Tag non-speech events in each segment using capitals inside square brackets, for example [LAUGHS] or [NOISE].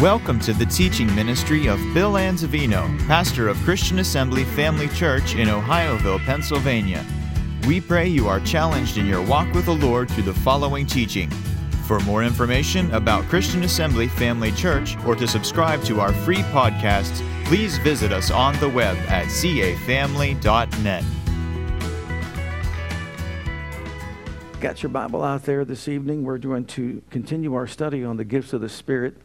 Welcome to the teaching ministry of Bill Anzavino, pastor of Christian Assembly Family Church in Ohioville, Pennsylvania. We pray you are challenged in your walk with the Lord through the following teaching. For more information about Christian Assembly Family Church or to subscribe to our free podcasts, please visit us on the web at cafamily.net. Got your Bible out there this evening? We're going to continue our study on the gifts of the Spirit.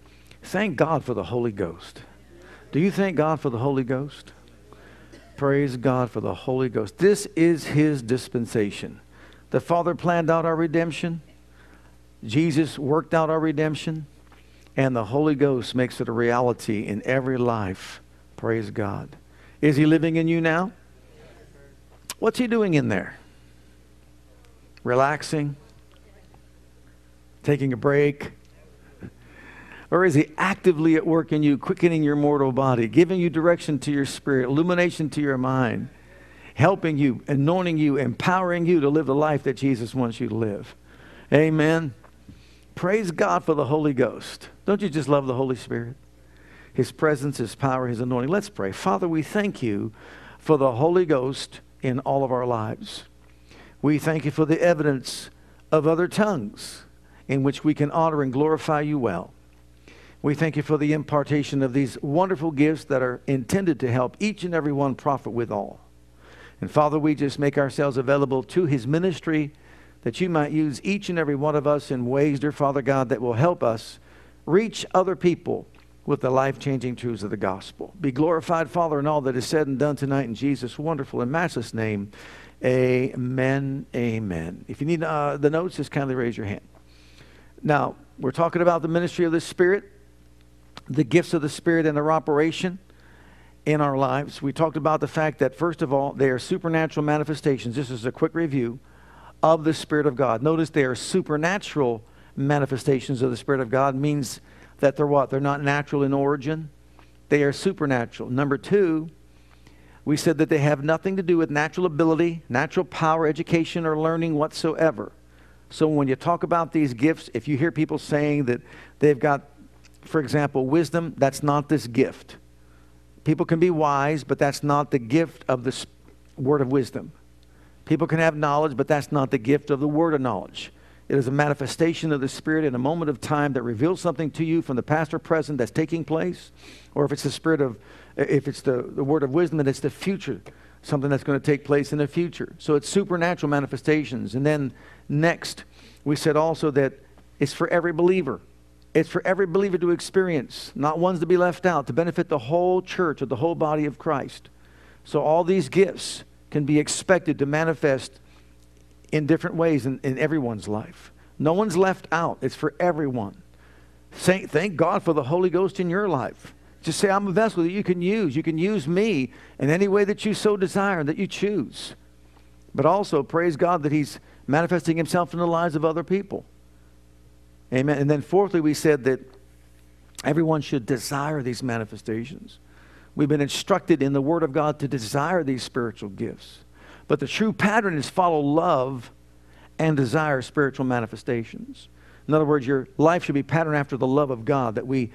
Thank God for the Holy Ghost. Do you thank God for the Holy Ghost? Praise God for the Holy Ghost. This is His dispensation. The Father planned out our redemption, Jesus worked out our redemption, and the Holy Ghost makes it a reality in every life. Praise God. Is He living in you now? What's He doing in there? Relaxing? Taking a break? Or is He actively at work in you, quickening your mortal body, giving you direction to your spirit, illumination to your mind, helping you, anointing you, empowering you to live the life that Jesus wants you to live? Amen. Praise God for the Holy Ghost. Don't you just love the Holy Spirit? His presence, His power, His anointing. Let's pray. Father, we thank you for the Holy Ghost in all of our lives. We thank you for the evidence of other tongues in which we can honor and glorify you well. We thank you for the impartation of these wonderful gifts that are intended to help each and every one profit with all. And Father, we just make ourselves available to his ministry that you might use each and every one of us in ways, dear Father God, that will help us reach other people with the life changing truths of the gospel. Be glorified, Father, in all that is said and done tonight in Jesus' wonderful and matchless name. Amen. Amen. If you need uh, the notes, just kindly raise your hand. Now, we're talking about the ministry of the Spirit the gifts of the Spirit and their operation in our lives. We talked about the fact that, first of all, they are supernatural manifestations. This is a quick review of the Spirit of God. Notice they are supernatural manifestations of the Spirit of God, means that they're what? They're not natural in origin, they are supernatural. Number two, we said that they have nothing to do with natural ability, natural power, education, or learning whatsoever. So when you talk about these gifts, if you hear people saying that they've got for example, wisdom, that's not this gift. People can be wise, but that's not the gift of the word of wisdom. People can have knowledge, but that's not the gift of the word of knowledge. It is a manifestation of the Spirit in a moment of time that reveals something to you from the past or present that's taking place. Or if it's the Spirit of, if it's the, the word of wisdom, then it's the future, something that's going to take place in the future. So it's supernatural manifestations. And then next, we said also that it's for every believer. It's for every believer to experience, not ones to be left out, to benefit the whole church or the whole body of Christ. So all these gifts can be expected to manifest in different ways in, in everyone's life. No one's left out. It's for everyone. Thank, thank God for the Holy Ghost in your life. Just say, I'm a vessel that you can use. You can use me in any way that you so desire, that you choose. But also, praise God that He's manifesting Himself in the lives of other people. Amen. And then, fourthly, we said that everyone should desire these manifestations. We've been instructed in the Word of God to desire these spiritual gifts. But the true pattern is follow love and desire spiritual manifestations. In other words, your life should be patterned after the love of God that we,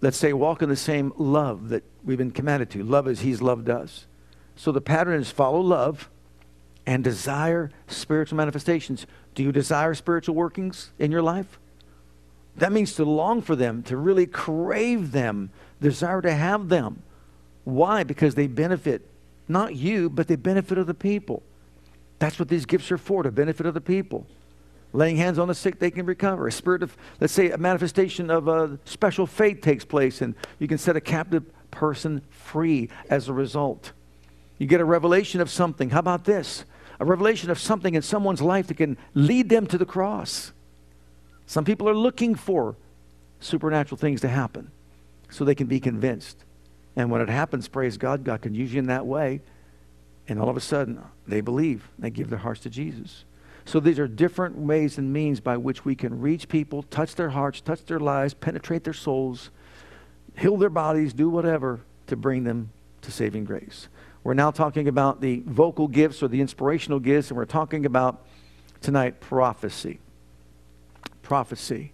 let's say, walk in the same love that we've been commanded to. Love as He's loved us. So the pattern is follow love and desire spiritual manifestations. Do you desire spiritual workings in your life? That means to long for them, to really crave them, desire to have them. Why? Because they benefit not you, but they benefit other people. That's what these gifts are for, to benefit other people. Laying hands on the sick, they can recover. A spirit of, let's say, a manifestation of a special faith takes place, and you can set a captive person free as a result. You get a revelation of something. How about this? A revelation of something in someone's life that can lead them to the cross. Some people are looking for supernatural things to happen so they can be convinced. And when it happens, praise God, God can use you in that way. And all of a sudden, they believe. They give their hearts to Jesus. So these are different ways and means by which we can reach people, touch their hearts, touch their lives, penetrate their souls, heal their bodies, do whatever to bring them to saving grace. We're now talking about the vocal gifts or the inspirational gifts, and we're talking about tonight prophecy. Prophecy.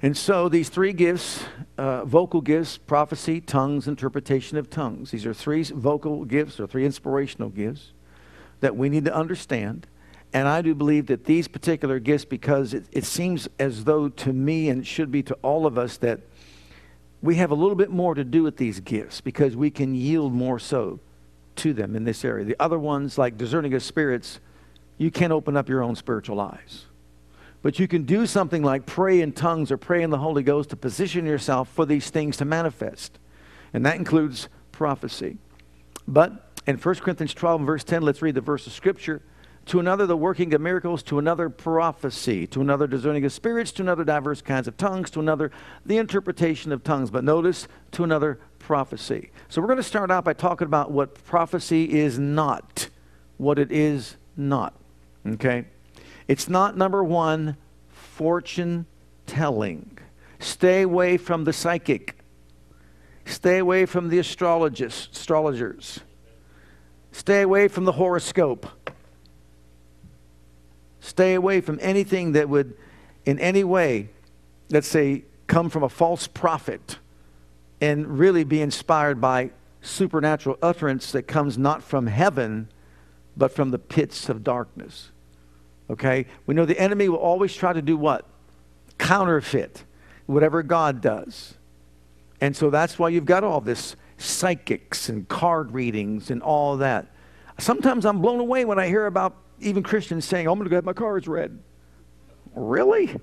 And so these three gifts uh, vocal gifts, prophecy, tongues, interpretation of tongues these are three vocal gifts or three inspirational gifts that we need to understand. And I do believe that these particular gifts, because it, it seems as though to me and it should be to all of us that we have a little bit more to do with these gifts because we can yield more so to them in this area. The other ones, like discerning of spirits, you can't open up your own spiritual eyes. But you can do something like pray in tongues or pray in the Holy Ghost to position yourself for these things to manifest. And that includes prophecy. But in 1 Corinthians 12 verse 10, let's read the verse of Scripture. To another, the working of miracles, to another, prophecy, to another, discerning of spirits, to another, diverse kinds of tongues, to another, the interpretation of tongues. But notice, to another, prophecy. So we're going to start out by talking about what prophecy is not, what it is not. Okay? It's not number one, fortune telling. Stay away from the psychic. Stay away from the astrologists, astrologers. Stay away from the horoscope. Stay away from anything that would, in any way, let's say, come from a false prophet and really be inspired by supernatural utterance that comes not from heaven, but from the pits of darkness. Okay? We know the enemy will always try to do what? Counterfeit whatever God does. And so that's why you've got all this psychics and card readings and all that. Sometimes I'm blown away when I hear about even Christians saying, oh, I'm going to go have my cards read. Really?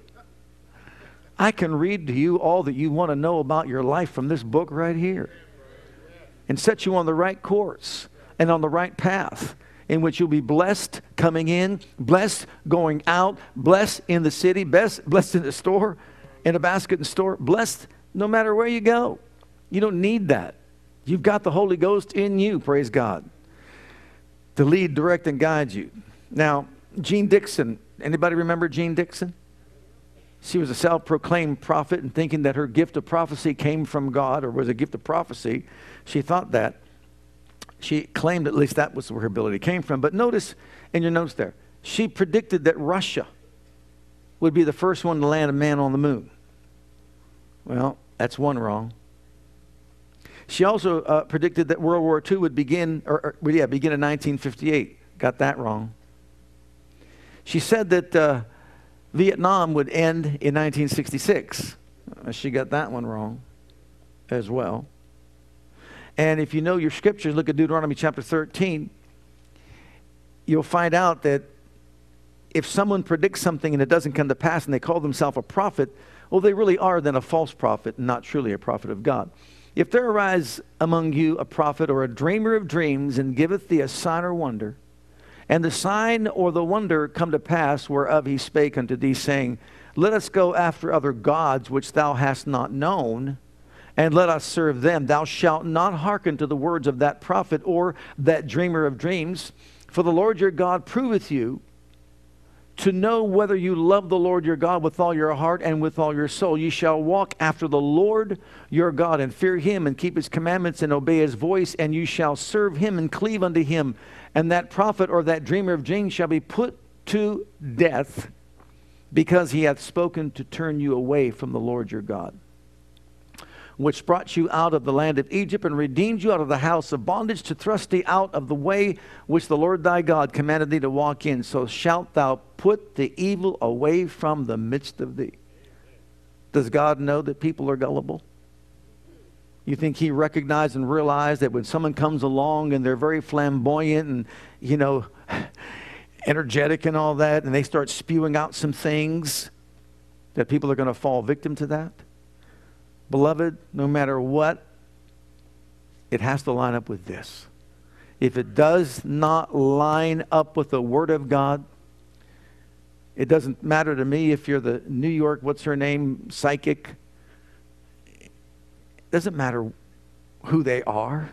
I can read to you all that you want to know about your life from this book right here and set you on the right course and on the right path in which you'll be blessed coming in, blessed going out, blessed in the city, blessed, blessed in the store, in a basket in the store, blessed no matter where you go. You don't need that. You've got the Holy Ghost in you, praise God, to lead, direct, and guide you. Now, Jeane Dixon, anybody remember Jeane Dixon? She was a self proclaimed prophet and thinking that her gift of prophecy came from God or was a gift of prophecy. She thought that. She claimed at least that was where her ability came from. But notice in your notes there, she predicted that Russia would be the first one to land a man on the moon. Well, that's one wrong. She also uh, predicted that World War II would begin, or, or, yeah, begin in 1958. Got that wrong. She said that uh, Vietnam would end in 1966. Uh, she got that one wrong as well. And if you know your scriptures, look at Deuteronomy chapter 13, you'll find out that if someone predicts something and it doesn't come to pass and they call themselves a prophet, well, they really are then a false prophet and not truly a prophet of God. If there arise among you a prophet or a dreamer of dreams and giveth thee a sign or wonder, and the sign or the wonder come to pass whereof he spake unto thee, saying, Let us go after other gods which thou hast not known, and let us serve them. Thou shalt not hearken to the words of that prophet or that dreamer of dreams, for the Lord your God proveth you to know whether you love the Lord your God with all your heart and with all your soul. You shall walk after the Lord your God and fear him and keep his commandments and obey his voice, and you shall serve him and cleave unto him. And that prophet or that dreamer of dreams shall be put to death because he hath spoken to turn you away from the Lord your God which brought you out of the land of Egypt and redeemed you out of the house of bondage to thrust thee out of the way which the Lord thy God commanded thee to walk in. So shalt thou put the evil away from the midst of thee. Does God know that people are gullible? You think he recognized and realized that when someone comes along and they're very flamboyant and, you know, [SIGHS] energetic and all that, and they start spewing out some things, that people are going to fall victim to that? Beloved, no matter what, it has to line up with this. If it does not line up with the Word of God, it doesn't matter to me if you're the New York, what's her name, psychic. Doesn't matter who they are,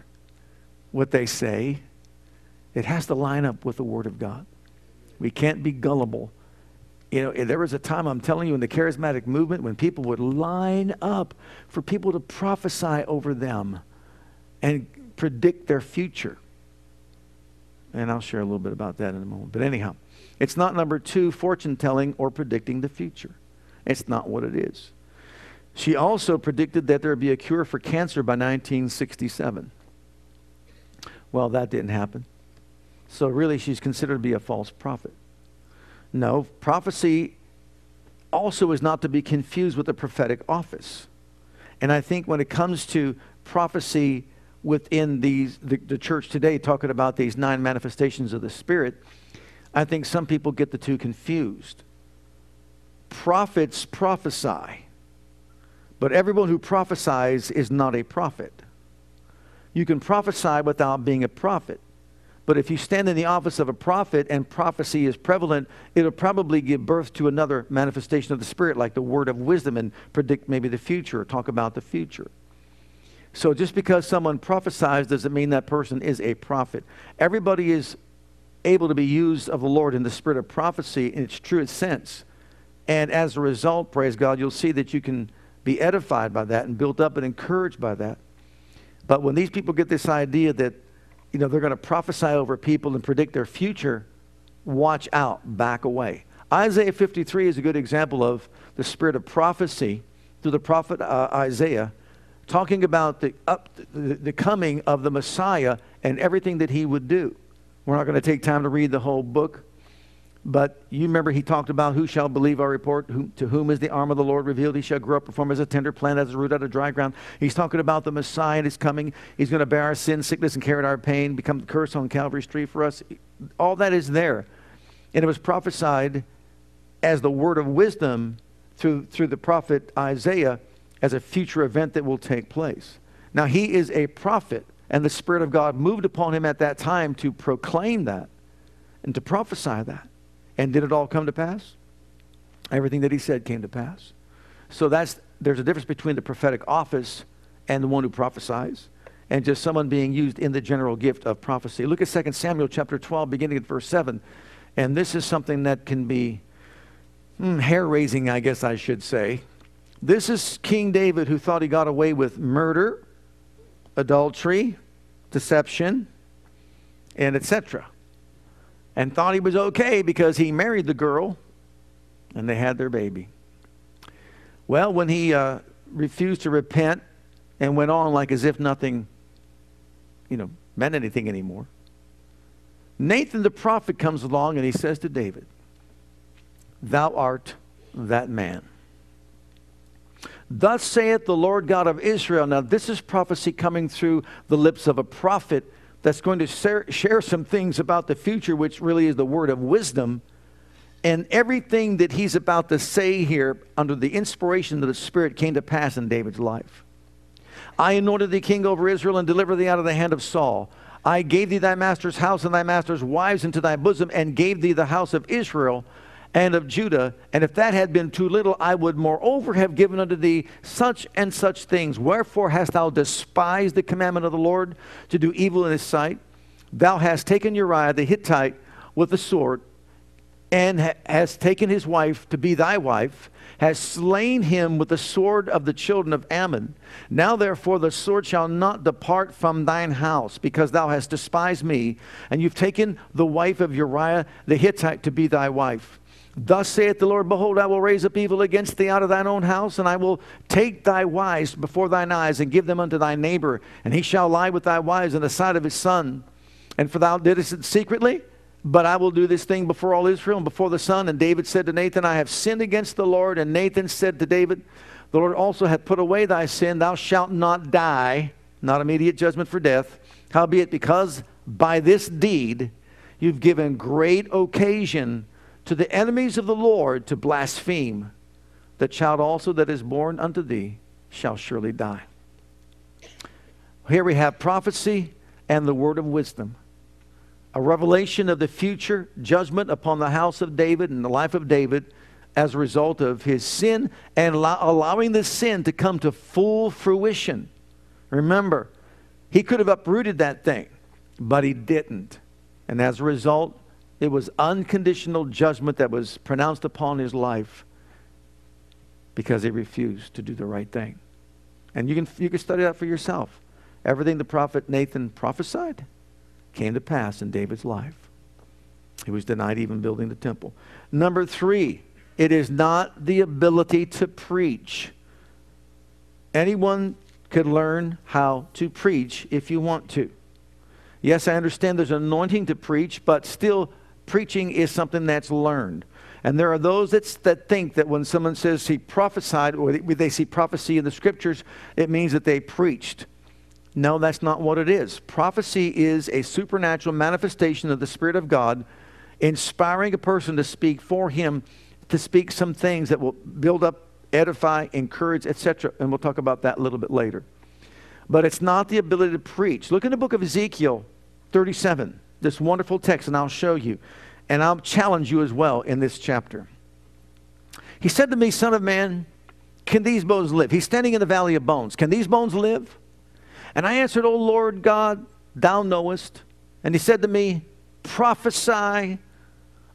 what they say. It has to line up with the Word of God. We can't be gullible you know, there was a time, I'm telling you, in the charismatic movement when people would line up for people to prophesy over them and predict their future. And I'll share a little bit about that in a moment. But anyhow, it's not number two, fortune telling or predicting the future. It's not what it is. She also predicted that there would be a cure for cancer by 1967. Well, that didn't happen. So, really, she's considered to be a false prophet. No, prophecy also is not to be confused with the prophetic office. And I think when it comes to prophecy within these, the, the church today, talking about these nine manifestations of the Spirit, I think some people get the two confused. Prophets prophesy but everyone who prophesies is not a prophet. You can prophesy without being a prophet. But if you stand in the office of a prophet and prophecy is prevalent, it'll probably give birth to another manifestation of the Spirit, like the word of wisdom and predict maybe the future or talk about the future. So just because someone prophesies doesn't mean that person is a prophet. Everybody is able to be used of the Lord in the spirit of prophecy in its truest sense. And as a result, praise God, you'll see that you can be edified by that and built up and encouraged by that. But when these people get this idea that, you know, they're going to prophesy over people and predict their future, watch out, back away. Isaiah 53 is a good example of the spirit of prophecy through the prophet uh, Isaiah, talking about the, up, the, the coming of the Messiah and everything that he would do. We're not going to take time to read the whole book, but you remember he talked about who shall believe our report, who, to whom is the arm of the Lord revealed. He shall grow up, perform as a tender plant, as a root out of dry ground. He's talking about the Messiah and his coming. He's going to bear our sin, sickness, and carry our pain, become the curse on Calvary's tree for us. All that is there. And it was prophesied as the word of wisdom through, through the prophet Isaiah as a future event that will take place. Now, he is a prophet, and the Spirit of God moved upon him at that time to proclaim that and to prophesy that. And did it all come to pass? Everything that he said came to pass. So that's there's a difference between the prophetic office and the one who prophesies and just someone being used in the general gift of prophecy. Look at 2 Samuel chapter 12 beginning at verse 7. And this is something that can be hmm, hair raising, I guess I should say. This is King David who thought he got away with murder, adultery, deception, and etc and thought he was okay because he married the girl and they had their baby. Well, when he uh, refused to repent and went on like as if nothing, you know, meant anything anymore, Nathan the prophet comes along and he says to David, Thou art that man. Thus saith the Lord God of Israel. Now, this is prophecy coming through the lips of a prophet that's going to share some things about the future, which really is the word of wisdom. And everything that he's about to say here, under the inspiration of the Spirit, came to pass in David's life. I anointed thee king over Israel and delivered thee out of the hand of Saul. I gave thee thy master's house and thy master's wives into thy bosom, and gave thee the house of Israel and of Judah. And if that had been too little, I would moreover have given unto thee such and such things. Wherefore hast thou despised the commandment of the Lord to do evil in his sight? Thou hast taken Uriah the Hittite with the sword, and ha- hast taken his wife to be thy wife, has slain him with the sword of the children of Ammon. Now therefore the sword shall not depart from thine house, because thou hast despised me, and you've taken the wife of Uriah the Hittite to be thy wife. Thus saith the Lord, Behold, I will raise up evil against thee out of thine own house, and I will take thy wives before thine eyes, and give them unto thy neighbor, and he shall lie with thy wives in the sight of his son. And for thou didst it secretly, but I will do this thing before all Israel and before the sun. And David said to Nathan, I have sinned against the Lord. And Nathan said to David, The Lord also hath put away thy sin, thou shalt not die, not immediate judgment for death. Howbeit, because by this deed you've given great occasion to the enemies of the Lord to blaspheme, the child also that is born unto thee shall surely die. Here we have prophecy and the word of wisdom. A revelation of the future judgment upon the house of David and the life of David as a result of his sin and allow, allowing this sin to come to full fruition. Remember, he could have uprooted that thing, but he didn't. And as a result, it was unconditional judgment that was pronounced upon his life because he refused to do the right thing. And you can, you can study that for yourself. Everything the prophet Nathan prophesied came to pass in David's life. He was denied even building the temple. Number three, it is not the ability to preach. anyone could learn how to preach if you want to. Yes, I understand there's anointing to preach, but still, preaching is something that's learned. And there are those that, think that when someone says he prophesied or they see prophecy in the scriptures, it means that they preached. No, that's not what it is. Prophecy is a supernatural manifestation of the Spirit of God, inspiring a person to speak for Him, to speak some things that will build up, edify, encourage, etc. And we'll talk about that a little bit later. But it's not the ability to preach. Look in the book of Ezekiel 37, this wonderful text, and I'll show you. And I'll challenge you as well in this chapter. He said to me, Son of man, can these bones live? He's standing in the valley of bones. Can these bones live? And I answered, O Lord God, thou knowest. And he said to me, Prophesy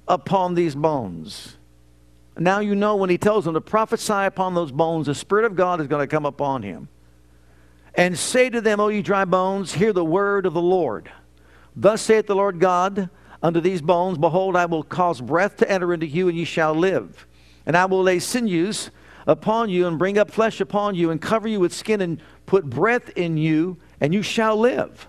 upon these bones. Now you know when he tells them to prophesy upon those bones, the Spirit of God is going to come upon him. And say to them, O ye dry bones, hear the word of the Lord. Thus saith the Lord God unto these bones, Behold, I will cause breath to enter into you, and ye shall live. And I will lay sinews upon you, and bring up flesh upon you, and cover you with skin, and put breath in you, and you shall live.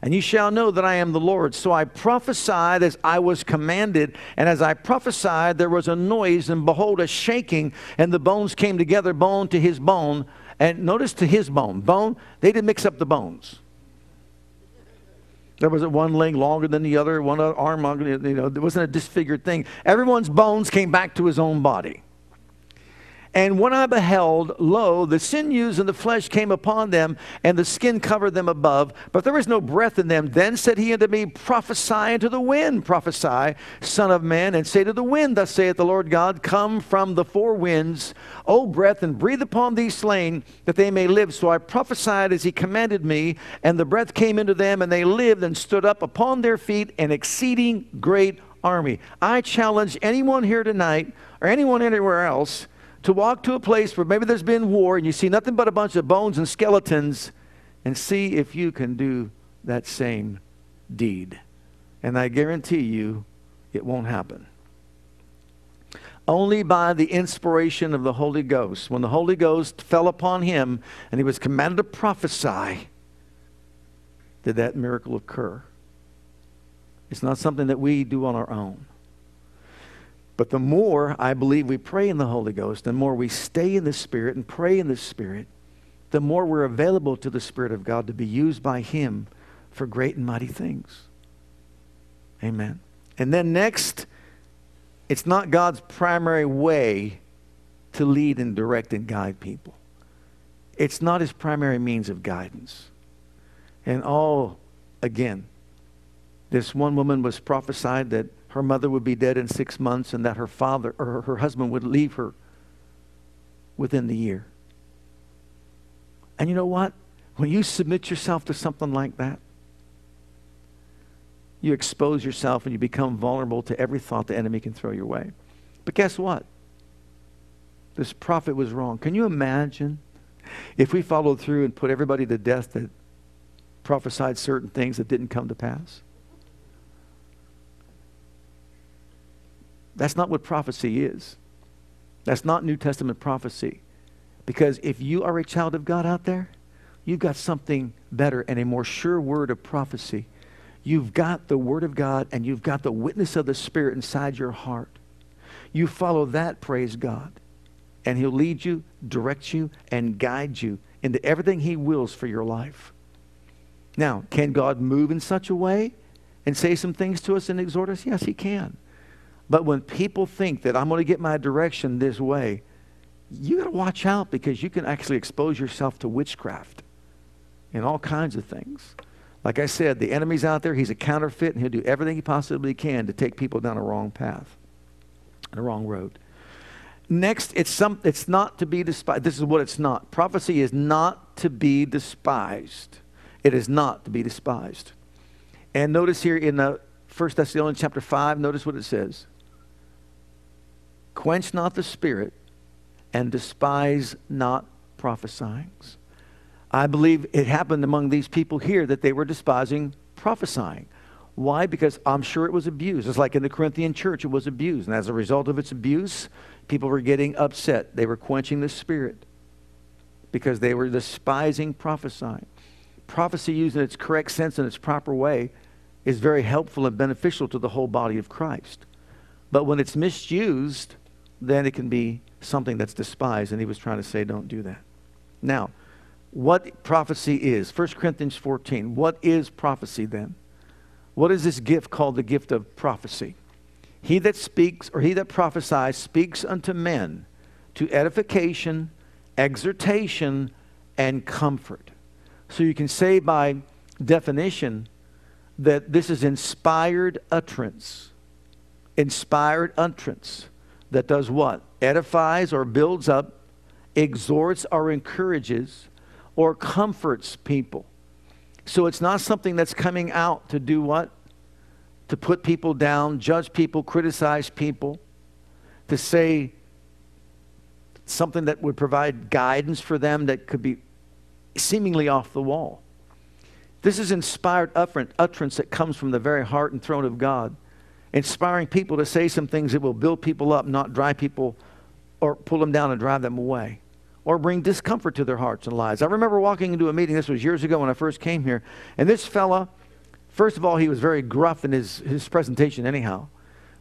And you shall know that I am the Lord. So I prophesied as I was commanded. And as I prophesied, there was a noise, and behold, a shaking, and the bones came together, bone to his bone. And notice to his bone. Bone, they didn't mix up the bones. There wasn't one leg longer than the other, one arm longer, you know, there wasn't a disfigured thing. Everyone's bones came back to his own body. And when I beheld, lo, the sinews and the flesh came upon them, and the skin covered them above, but there was no breath in them. Then said he unto me, Prophesy unto the wind, prophesy, Son of man, and say to the wind, Thus saith the Lord God, Come from the four winds, O breath, and breathe upon these slain, that they may live. So I prophesied as he commanded me, and the breath came into them, and they lived and stood up upon their feet, an exceeding great army. I challenge anyone here tonight, or anyone anywhere else, to walk to a place where maybe there's been war and you see nothing but a bunch of bones and skeletons and see if you can do that same deed. And I guarantee you it won't happen. Only by the inspiration of the Holy Ghost. When the Holy Ghost fell upon him and he was commanded to prophesy, did that miracle occur. It's not something that we do on our own. But the more I believe we pray in the Holy Ghost, the more we stay in the Spirit and pray in the Spirit, the more we're available to the Spirit of God to be used by Him for great and mighty things. Amen. And then next, it's not God's primary way to lead and direct and guide people. It's not his primary means of guidance. And all, again, this one woman was prophesied that her mother would be dead in six months and that her father or her husband would leave her within the year. And you know what? When you submit yourself to something like that, you expose yourself and you become vulnerable to every thought the enemy can throw your way. But guess what? This prophet was wrong. Can you imagine if we followed through and put everybody to death that prophesied certain things that didn't come to pass? That's not what prophecy is. That's not New Testament prophecy. Because if you are a child of God out there, you've got something better and a more sure word of prophecy. You've got the Word of God and you've got the witness of the Spirit inside your heart. You follow that, praise God. And He'll lead you, direct you, and guide you into everything He wills for your life. Now, can God move in such a way and say some things to us and exhort us? Yes, He can. But when people think that I'm going to get my direction this way, you got to watch out because you can actually expose yourself to witchcraft and all kinds of things. Like I said, the enemy's out there. He's a counterfeit, and he'll do everything he possibly can to take people down a wrong path, a wrong road. Next, it's, some, it's not to be despised. This is what it's not. Prophecy is not to be despised. It is not to be despised. And notice here in uh, the 1 Thessalonians chapter 5, notice what it says. Quench not the spirit and despise not prophesying. I believe it happened among these people here that they were despising prophesying. Why? Because I'm sure it was abused. It's like in the Corinthian church, it was abused. And as a result of its abuse, people were getting upset. They were quenching the spirit because they were despising prophesying. Prophecy used in its correct sense and its proper way is very helpful and beneficial to the whole body of Christ. But when it's misused, then it can be something that's despised. And he was trying to say, don't do that. Now, what prophecy is. 1 Corinthians 14. What is prophecy then? What is this gift called the gift of prophecy? He that speaks or he that prophesies speaks unto men to edification, exhortation, and comfort. So you can say by definition that this is inspired utterance. Inspired utterance that does what? Edifies or builds up, exhorts or encourages, or comforts people. So it's not something that's coming out to do what? To put people down, judge people, criticize people, to say something that would provide guidance for them that could be seemingly off the wall. This is inspired utterance that comes from the very heart and throne of God, inspiring people to say some things that will build people up, not drive people or pull them down and drive them away or bring discomfort to their hearts and lives. I remember walking into a meeting, this was years ago when I first came here, and this fella, first of all, he was very gruff in his, his presentation, anyhow.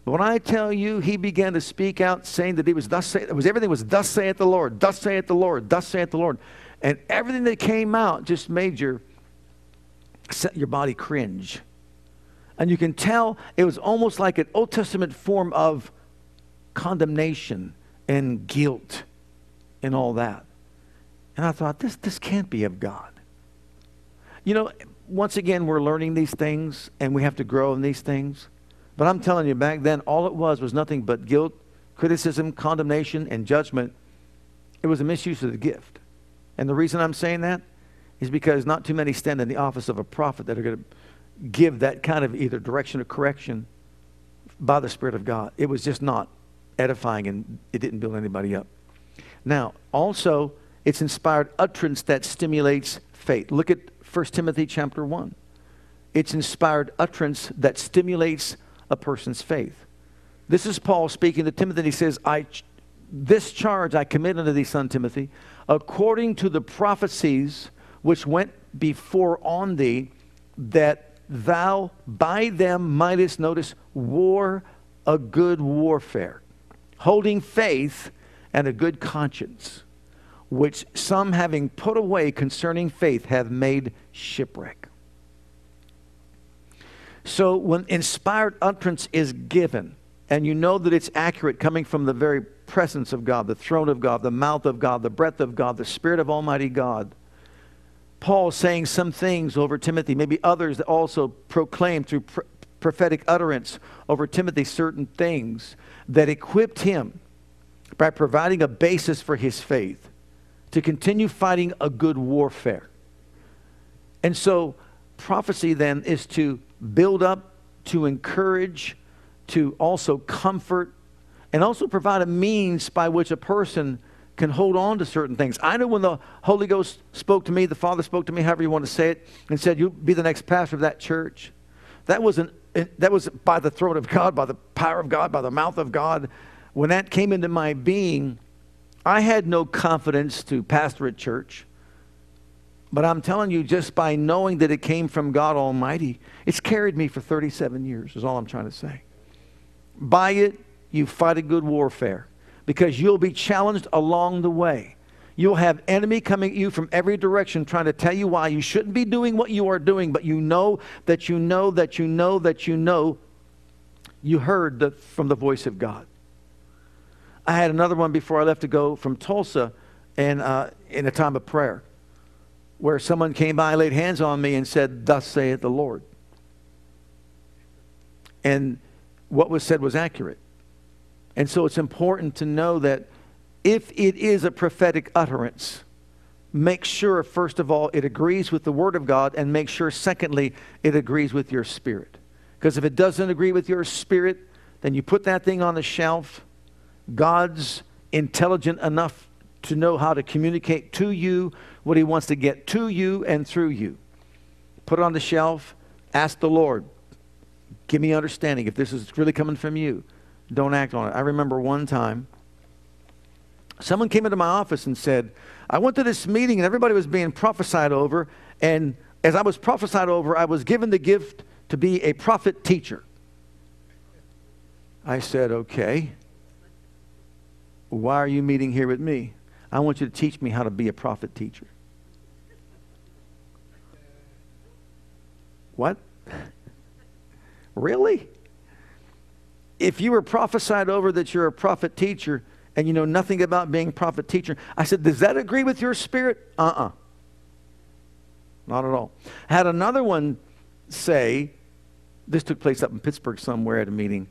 But when I tell you, he began to speak out, saying that he was thus say, was everything was thus saith the Lord, thus saith the Lord, thus saith the Lord, and everything that came out just made your your body cringe, and you can tell it was almost like an Old Testament form of condemnation and guilt and all that. And I thought, this this can't be of God. You know, once again, we're learning these things, and we have to grow in these things. But I'm telling you, back then, all it was was nothing but guilt, criticism, condemnation, and judgment. It was a misuse of the gift. And the reason I'm saying that is because not too many stand in the office of a prophet that are going to give that kind of either direction or correction by the Spirit of God. It was just not edifying and it didn't build anybody up. Now, also, it's inspired utterance that stimulates faith. Look at 1 Timothy chapter 1. It's inspired utterance that stimulates a person's faith. This is Paul speaking to Timothy. He says, I, This charge I commit unto thee, son Timothy, according to the prophecies which went before on thee, that thou by them mightest notice war a good warfare, holding faith and a good conscience, which some having put away concerning faith have made shipwreck. So when inspired utterance is given, and you know that it's accurate coming from the very presence of God, the throne of God, the mouth of God, the breath of God, the Spirit of Almighty God, Paul saying some things over Timothy, maybe others that also proclaimed through pr- prophetic utterance over Timothy certain things that equipped him by providing a basis for his faith to continue fighting a good warfare. And so prophecy then is to build up, to encourage, to also comfort, and also provide a means by which a person can hold on to certain things. I know when the Holy Ghost spoke to me, the Father spoke to me, however you want to say it, and said, You'll be the next pastor of that church. That was, an, eh, that was by the throat of God, by the power of God, by the mouth of God. When that came into my being, I had no confidence to pastor at church. But I'm telling you, just by knowing that it came from God Almighty, it's carried me for 37 years, is all I'm trying to say. By it, you fight a good warfare because you'll be challenged along the way. You'll have enemy coming at you from every direction trying to tell you why you shouldn't be doing what you are doing, but you know that you know that you know that you know you heard the, from the voice of God. I had another one before I left to go from Tulsa and uh, in a time of prayer where someone came by, laid hands on me, and said, Thus saith the Lord. And what was said was accurate. And so it's important to know that if it is a prophetic utterance, make sure, first of all, it agrees with the Word of God, and make sure, secondly, it agrees with your spirit. Because if it doesn't agree with your spirit, then you put that thing on the shelf. God's intelligent enough to know how to communicate to you what He wants to get to you and through you. Put it on the shelf. Ask the Lord, give me understanding if this is really coming from you. Don't act on it. I remember one time Someone came into my office and said, I went to this meeting and everybody was being prophesied over. And as I was prophesied over, I was given the gift to be a prophet teacher. I said, Okay. Why are you meeting here with me? I want you to teach me how to be a prophet teacher. What? [LAUGHS] really? If you were prophesied over that you're a prophet teacher and you know nothing about being prophet teacher, I said, Does that agree with your spirit? Uh uh-uh. uh Not at all. I had another one say, this took place up in Pittsburgh somewhere at a meeting.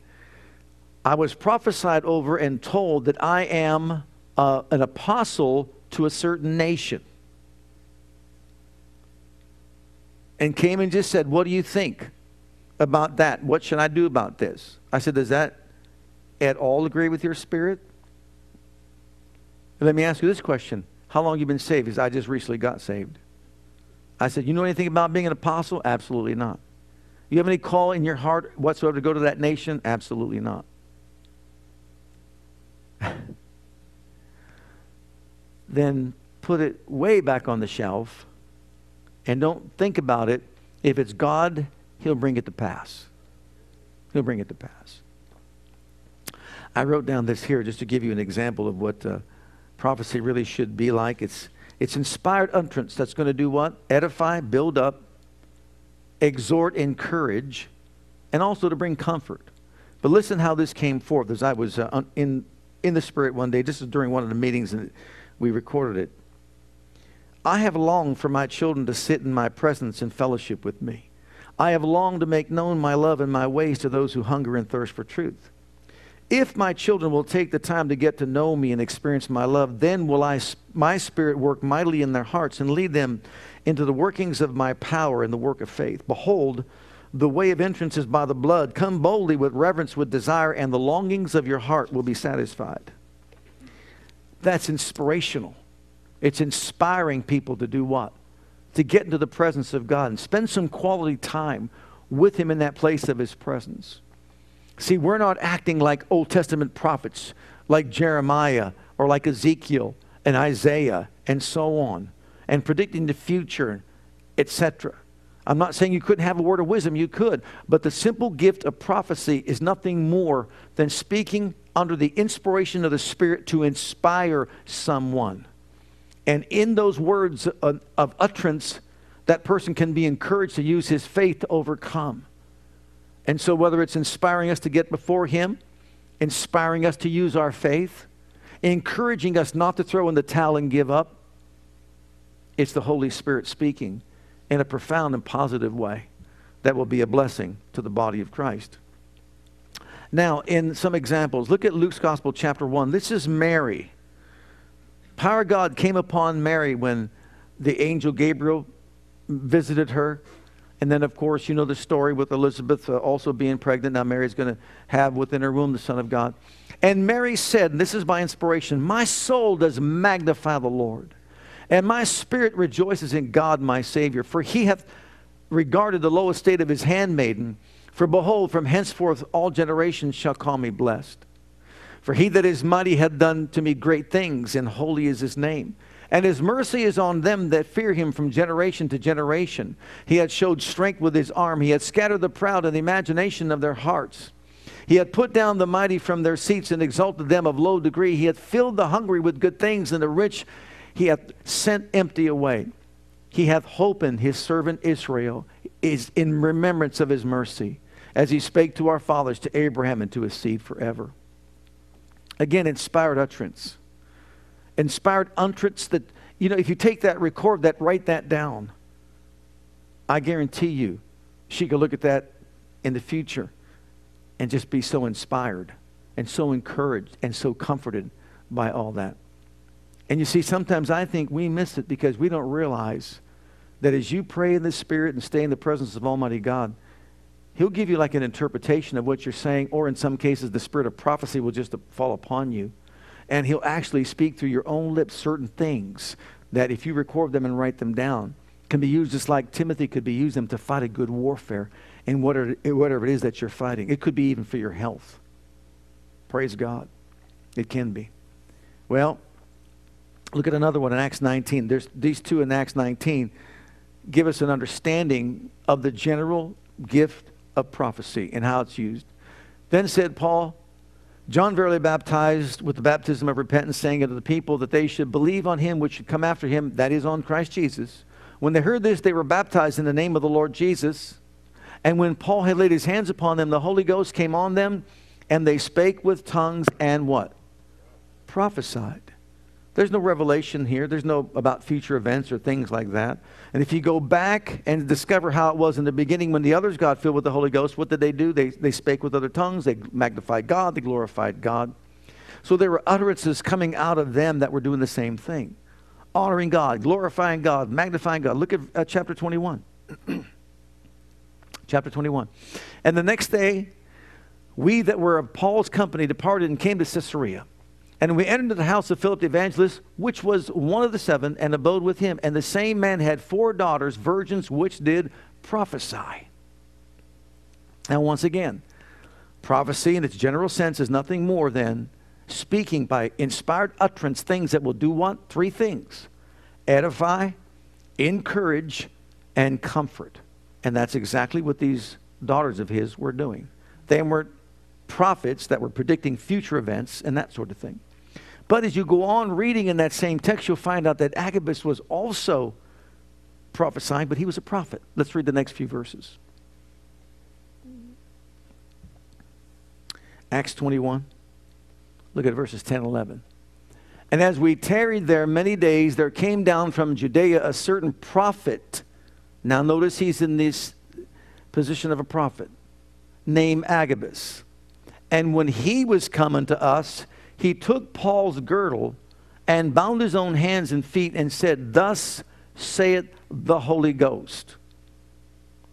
I was prophesied over and told that I am uh, an apostle to a certain nation. And came and just said, What do you think about that? What should I do about this? I said, Does that at all agree with your spirit? let me ask you this question How long you been saved? Because I just recently got saved. I said, You know anything about being an apostle? Absolutely not. You have any call in your heart whatsoever to go to that nation? Absolutely not. [LAUGHS] then put it way back on the shelf and don't think about it. If it's God, He'll bring it to pass. He'll bring it to pass. I wrote down this here just to give you an example of what uh, prophecy really should be like. It's, it's inspired utterance that's going to do what? Edify, build up, exhort, encourage, and also to bring comfort. But listen how this came forth as I was uh, in in the Spirit one day. This is during one of the meetings, and we recorded it. I have longed for my children to sit in my presence and fellowship with me. I have longed to make known my love and my ways to those who hunger and thirst for truth. If my children will take the time to get to know me and experience my love, then will I, my spirit work mightily in their hearts and lead them into the workings of my power and the work of faith. Behold, the way of entrance is by the blood. Come boldly with reverence, with desire, and the longings of your heart will be satisfied. That's inspirational. It's inspiring people to do what? To get into the presence of God and spend some quality time with Him in that place of His presence. See, we're not acting like Old Testament prophets, like Jeremiah or like Ezekiel and Isaiah and so on, and predicting the future, etc. I'm not saying you couldn't have a word of wisdom, you could. But the simple gift of prophecy is nothing more than speaking under the inspiration of the Spirit to inspire someone. And in those words of, utterance, that person can be encouraged to use his faith to overcome. And so, whether it's inspiring us to get before Him, inspiring us to use our faith, encouraging us not to throw in the towel and give up, it's the Holy Spirit speaking in a profound and positive way that will be a blessing to the body of Christ. Now, in some examples, look at Luke's Gospel, chapter 1. This is Mary. Power of God came upon Mary when the angel Gabriel visited her. And then, of course, you know the story with Elizabeth uh, also being pregnant. Now, Mary's going to have within her womb the Son of God. And Mary said, and this is by inspiration, My soul does magnify the Lord. And my spirit rejoices in God my Savior, for he hath regarded the low estate of his handmaiden. For behold, from henceforth all generations shall call me blessed. For he that is mighty hath done to me great things, and holy is his name. And his mercy is on them that fear him from generation to generation. He hath showed strength with his arm. He hath scattered the proud in the imagination of their hearts. He hath put down the mighty from their seats and exalted them of low degree. He hath filled the hungry with good things, and the rich he hath sent empty away. He hath hope in his servant Israel, is in remembrance of his mercy, as he spake to our fathers, to Abraham, and to his seed forever. Again, inspired utterance. Inspired utterance that, you know, if you take that, record that, write that down, I guarantee you, she could look at that in the future and just be so inspired and so encouraged and so comforted by all that. And you see, sometimes I think we miss it because we don't realize that as you pray in the Spirit and stay in the presence of Almighty God, He'll give you like an interpretation of what you're saying, or in some cases, the spirit of prophecy will just fall upon you. And He'll actually speak through your own lips certain things that if you record them and write them down, can be used just like Timothy could be used them to fight a good warfare in whatever, it is that you're fighting. It could be even for your health. Praise God. It can be. Well, Look at another one in Acts 19. There's these two in Acts 19 give us an understanding of the general gift of prophecy and how it's used. Then said Paul, John verily baptized with the baptism of repentance, saying unto the people that they should believe on him which should come after him, that is, on Christ Jesus. When they heard this, they were baptized in the name of the Lord Jesus. And when Paul had laid his hands upon them, the Holy Ghost came on them, and they spake with tongues and what? Prophesied. There's no revelation here. There's no about future events or things like that. And if you go back and discover how it was in the beginning when the others got filled with the Holy Ghost, what did they do? They, they spake with other tongues, they magnified God, they glorified God. So there were utterances coming out of them that were doing the same thing honoring God, glorifying God, magnifying God. Look at uh, chapter 21. [CLEARS THROAT] chapter 21. And the next day, we that were of Paul's company departed and came to Caesarea. And we entered into the house of Philip the evangelist, which was one of the seven, and abode with him. And the same man had four daughters, virgins, which did prophesy. Now, once again, prophecy in its general sense is nothing more than speaking by inspired utterance things that will do what? Three things edify, encourage, and comfort. And that's exactly what these daughters of his were doing. They were prophets that were predicting future events and that sort of thing. But as you go on reading in that same text, you'll find out that Agabus was also prophesying, but he was a prophet. Let's read the next few verses. Acts 21. Look at verses 10 and 11. And as we tarried there many days, there came down from Judea a certain prophet. Now, notice he's in this position of a prophet, named Agabus. And when he was coming to us, he took Paul's girdle and bound his own hands and feet and said, Thus saith the Holy Ghost.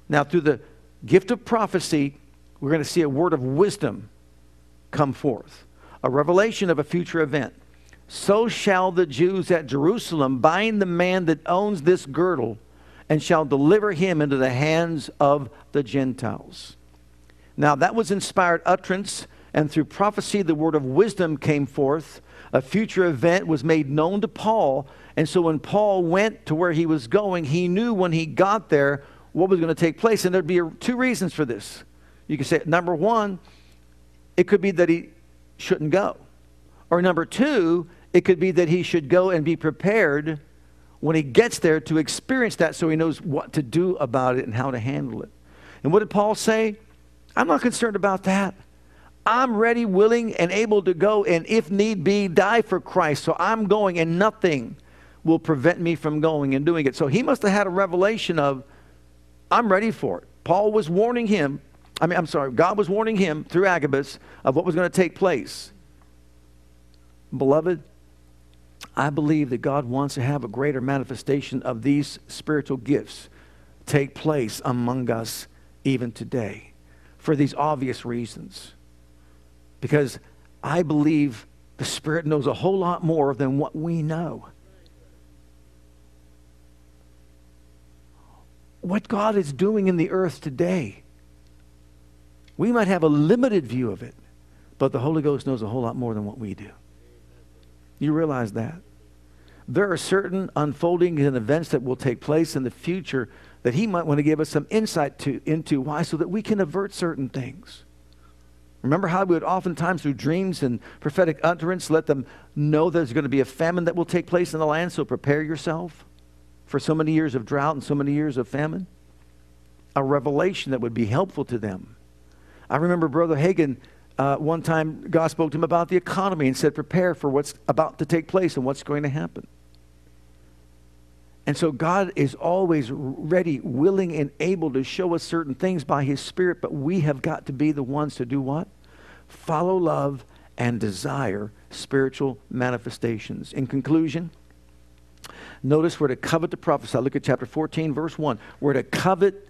Now, through the gift of prophecy, we're going to see a word of wisdom come forth, a revelation of a future event. So shall the Jews at Jerusalem bind the man that owns this girdle and shall deliver him into the hands of the Gentiles. Now, that was inspired utterance and through prophecy, the word of wisdom came forth. A future event was made known to Paul. And so when Paul went to where he was going, he knew when he got there what was going to take place. And there'd be two reasons for this. You could say, number one, it could be that he shouldn't go. Or number two, it could be that he should go and be prepared when he gets there to experience that so he knows what to do about it and how to handle it. And what did Paul say? I'm not concerned about that. I'm ready, willing, and able to go, and if need be, die for Christ. So I'm going, and nothing will prevent me from going and doing it. So he must have had a revelation of, I'm ready for it. Paul was warning him, I mean, I'm sorry, God was warning him through Agabus of what was going to take place. Beloved, I believe that God wants to have a greater manifestation of these spiritual gifts take place among us even today for these obvious reasons because I believe the Spirit knows a whole lot more than what we know. What God is doing in the earth today, we might have a limited view of it, but the Holy Ghost knows a whole lot more than what we do. You realize that? There are certain unfoldings and events that will take place in the future that He might want to give us some insight to, into. Why? So that we can avert certain things. Remember how we would oftentimes, through dreams and prophetic utterance, let them know there's going to be a famine that will take place in the land, so prepare yourself for so many years of drought and so many years of famine? A revelation that would be helpful to them. I remember Brother Hagin, uh, one time, God spoke to him about the economy and said, Prepare for what's about to take place and what's going to happen. And so God is always ready, willing, and able to show us certain things by His Spirit, but we have got to be the ones to do what? Follow love and desire spiritual manifestations. In conclusion, notice we're to covet to prophesy. Look at chapter 14, verse 1. We're to covet,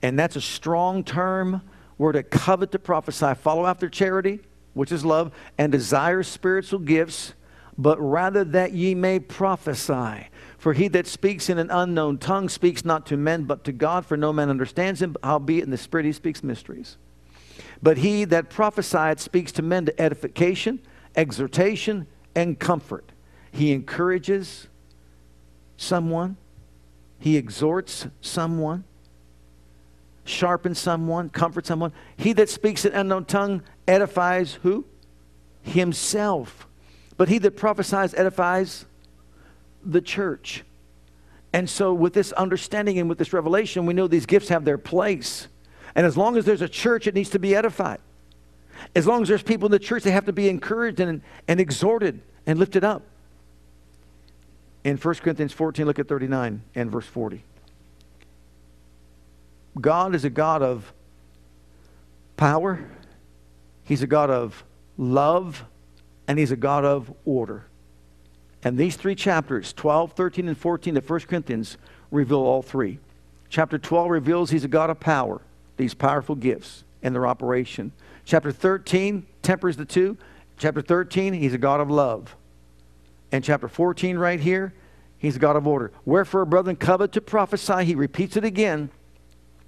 and that's a strong term. We're to covet to prophesy. Follow after charity, which is love, and desire spiritual gifts, but rather that ye may prophesy. For he that speaks in an unknown tongue speaks not to men, but to God, for no man understands him, howbeit in the Spirit he speaks mysteries. But he that prophesieth speaks to men to edification, exhortation, and comfort. He encourages someone, he exhorts someone, sharpens someone, comforts someone. He that speaks an unknown tongue edifies who? Himself. But he that prophesies edifies the church. And so, with this understanding and with this revelation, we know these gifts have their place. And as long as there's a church, it needs to be edified. As long as there's people in the church, they have to be encouraged and, and exhorted and lifted up. In 1 Corinthians 14, look at 39 and verse 40. God is a God of power, He's a God of love, and He's a God of order. And these three chapters, 12, 13, and 14 of 1 Corinthians, reveal all three. Chapter 12 reveals He's a God of power, these powerful gifts and their operation. Chapter 13 tempers the two. Chapter 13, He's a God of love. And chapter 14, right here, He's a God of order. Wherefore, brethren, covet to prophesy. He repeats it again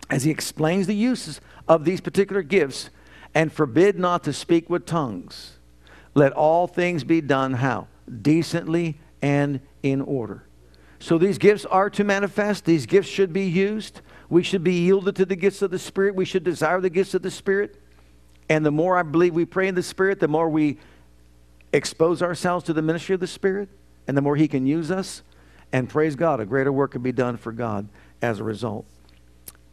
as he explains the uses of these particular gifts and forbid not to speak with tongues. Let all things be done how? Decently and in order. So these gifts are to manifest. These gifts should be used. We should be yielded to the gifts of the Spirit. We should desire the gifts of the Spirit. And the more I believe we pray in the Spirit, the more we expose ourselves to the ministry of the Spirit, and the more He can use us. And praise God, a greater work can be done for God as a result.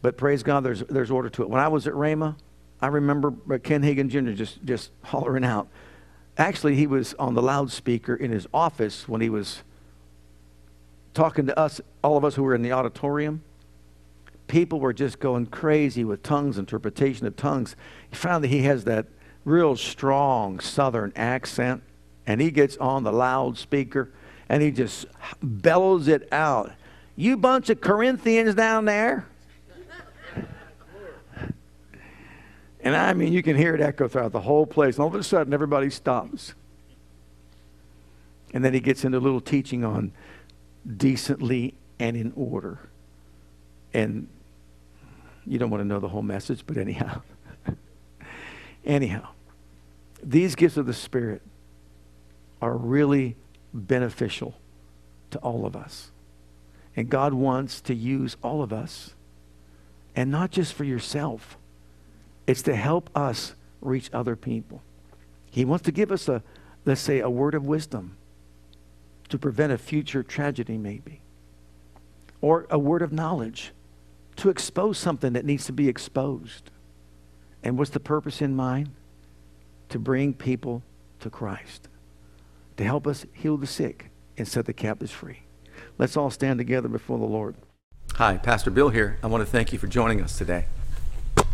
But praise God, there's, there's order to it. When I was at Rhema, I remember Ken Hagin Jr. just, just hollering out. Actually, he was on the loudspeaker in his office when he was talking to us, all of us who were in the auditorium. People were just going crazy with tongues, interpretation of tongues. He found that he has that real strong southern accent, and he gets on the loudspeaker and he just bellows it out. You bunch of Corinthians down there. And I mean, you can hear it echo throughout the whole place. And all of a sudden, everybody stops. And then he gets into a little teaching on decently and in order. And you don't want to know the whole message, but anyhow. [LAUGHS] anyhow, these gifts of the Spirit are really beneficial to all of us. And God wants to use all of us, and not just for yourself it's to help us reach other people. He wants to give us a, let's say, a word of wisdom to prevent a future tragedy, maybe. Or a word of knowledge to expose something that needs to be exposed. And what's the purpose in mind? To bring people to Christ, to help us heal the sick and set the captives free. Let's all stand together before the Lord. Hi, Pastor Bill here. I want to thank you for joining us today.